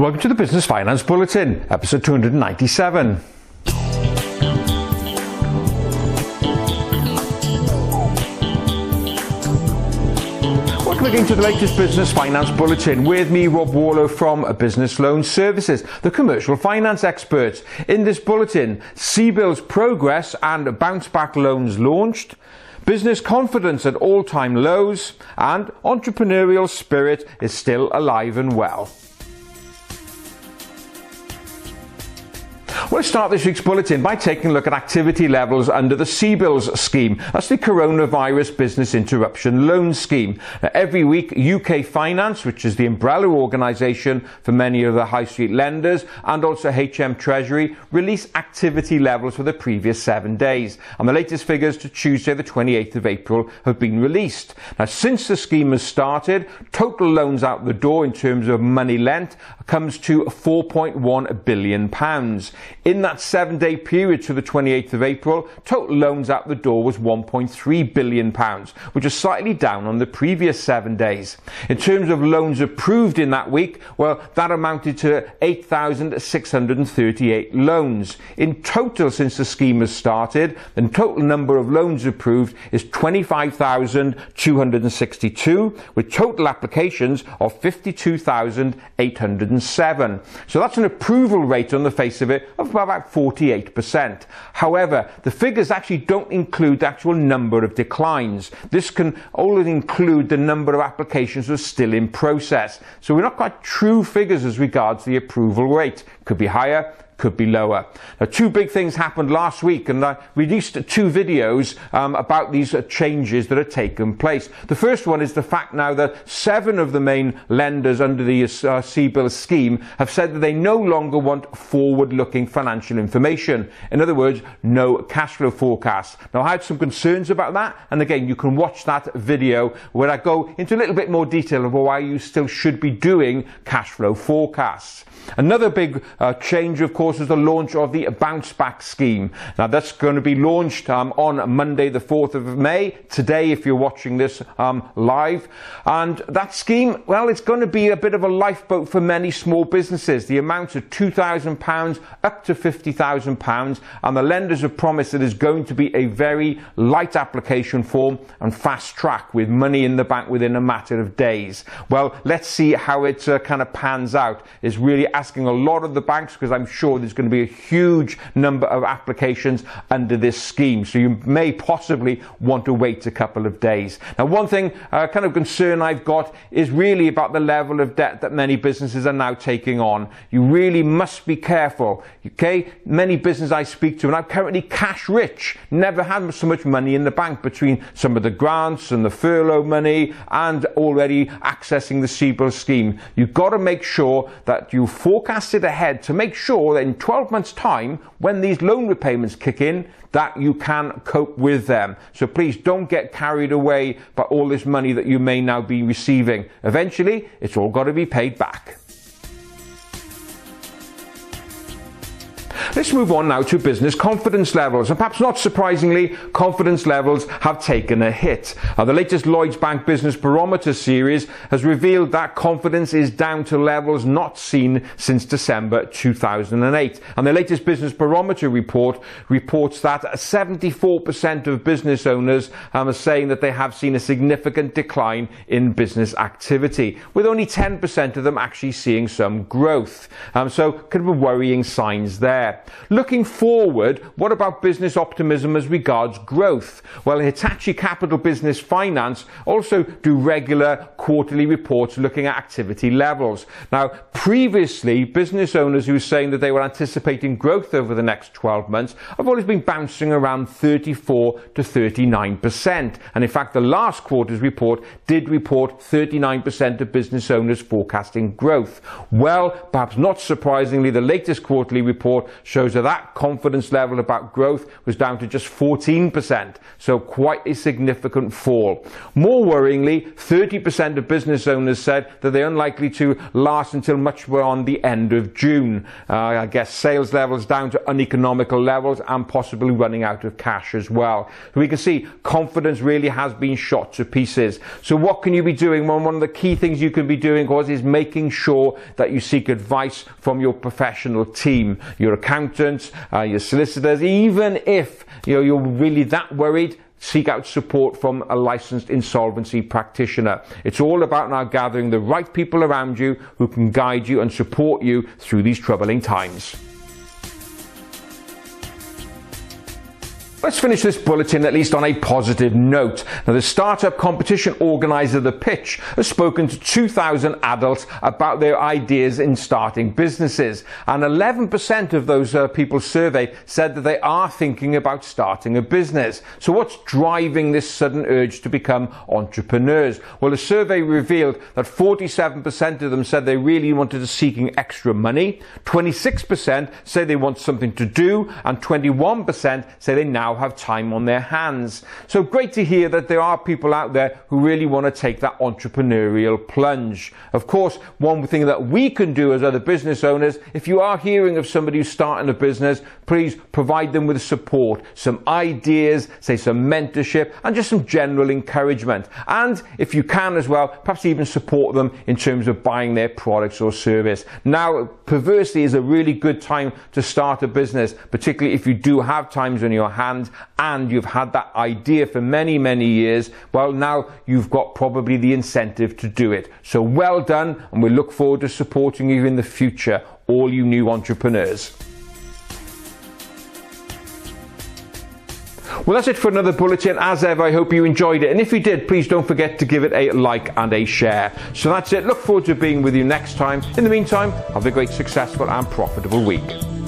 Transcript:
Welcome to the Business Finance Bulletin, episode 297. Welcome again to the latest Business Finance Bulletin with me, Rob Warlow from Business Loan Services, the commercial finance experts. In this bulletin, CBILS progress and bounce back loans launched, business confidence at all time lows, and entrepreneurial spirit is still alive and well. We'll start this week's bulletin by taking a look at activity levels under the CBILS scheme. That's the Coronavirus Business Interruption Loan Scheme. Now, every week, UK Finance, which is the umbrella organisation for many of the high street lenders, and also HM Treasury, release activity levels for the previous seven days. And the latest figures to Tuesday, the 28th of April, have been released. Now, since the scheme has started, total loans out the door in terms of money lent comes to 4.1 billion pounds. In that seven day period to the 28th of April, total loans out the door was £1.3 billion, which is slightly down on the previous seven days. In terms of loans approved in that week, well, that amounted to 8,638 loans. In total, since the scheme has started, the total number of loans approved is 25,262, with total applications of 52,807. So that's an approval rate on the face of it of about 48%. However, the figures actually don't include the actual number of declines. This can only include the number of applications that are still in process. So we're not quite true figures as regards the approval rate. Could be higher, could be lower. Now, two big things happened last week, and I released two videos um, about these uh, changes that have taken place. The first one is the fact now that seven of the main lenders under the uh, CBIL scheme have said that they no longer want forward-looking financial information. In other words, no cash flow forecasts. Now, I had some concerns about that, and again, you can watch that video where I go into a little bit more detail of why you still should be doing cash flow forecasts. Another big uh, change, of course, is the launch of the Bounce Back scheme. Now, that's going to be launched um, on Monday, the 4th of May, today, if you're watching this um, live. And that scheme, well, it's going to be a bit of a lifeboat for many small businesses. The amount of £2,000 up to £50,000, and the lenders have promised that it's going to be a very light application form and fast track with money in the bank within a matter of days. Well, let's see how it uh, kind of pans out. It's really asking a lot of the banks because I'm sure there's going to be a huge number of applications under this scheme. So you may possibly want to wait a couple of days. Now, one thing, uh, kind of concern I've got is really about the level of debt that many businesses are now taking on. You really must be careful. Okay? Many businesses I speak to and I'm currently cash rich, never had so much money in the bank between some of the grants and the furlough money and already accessing the CBIL scheme. You've got to make sure that you forecast it ahead to make sure that in 12 months' time, when these loan repayments kick in, that you can cope with them. So please don't get carried away by all this money that you may now be receiving. Eventually, it's all got to be paid back. Let's move on now to business confidence levels. And perhaps not surprisingly, confidence levels have taken a hit. Uh, the latest Lloyds Bank Business Barometer series has revealed that confidence is down to levels not seen since December 2008. And the latest Business Barometer report reports that 74% of business owners um, are saying that they have seen a significant decline in business activity, with only 10% of them actually seeing some growth. Um, so, kind of worrying signs there. Looking forward, what about business optimism as regards growth? Well, Hitachi Capital Business Finance also do regular quarterly reports looking at activity levels. Now, previously, business owners who were saying that they were anticipating growth over the next 12 months have always been bouncing around 34 to 39%. And in fact, the last quarter's report did report 39% of business owners forecasting growth. Well, perhaps not surprisingly, the latest quarterly report shows shows that that confidence level about growth was down to just 14%, so quite a significant fall. More worryingly, 30% of business owners said that they're unlikely to last until much beyond the end of June. Uh, I guess sales levels down to uneconomical levels and possibly running out of cash as well. So we can see confidence really has been shot to pieces. So what can you be doing? Well, one of the key things you can be doing, of course, is making sure that you seek advice from your professional team, your accountants, uh, your solicitors, even if you know, you're really that worried seek out support from a licensed insolvency practitioner. It's all about now gathering the right people around you who can guide you and support you through these troubling times. Let's finish this bulletin at least on a positive note. Now, the startup competition organizer, The Pitch, has spoken to 2,000 adults about their ideas in starting businesses. And 11% of those uh, people surveyed said that they are thinking about starting a business. So, what's driving this sudden urge to become entrepreneurs? Well, the survey revealed that 47% of them said they really wanted to seeking extra money, 26% say they want something to do, and 21% say they now now have time on their hands. So great to hear that there are people out there who really want to take that entrepreneurial plunge. Of course, one thing that we can do as other business owners, if you are hearing of somebody who's starting a business, please provide them with support, some ideas, say some mentorship, and just some general encouragement. And if you can as well, perhaps even support them in terms of buying their products or service. Now, perversely is a really good time to start a business, particularly if you do have times on your and you've had that idea for many, many years, well, now you've got probably the incentive to do it. So well done, and we look forward to supporting you in the future, all you new entrepreneurs. Well, that's it for another bulletin. As ever, I hope you enjoyed it. And if you did, please don't forget to give it a like and a share. So that's it. Look forward to being with you next time. In the meantime, have a great, successful, and profitable week.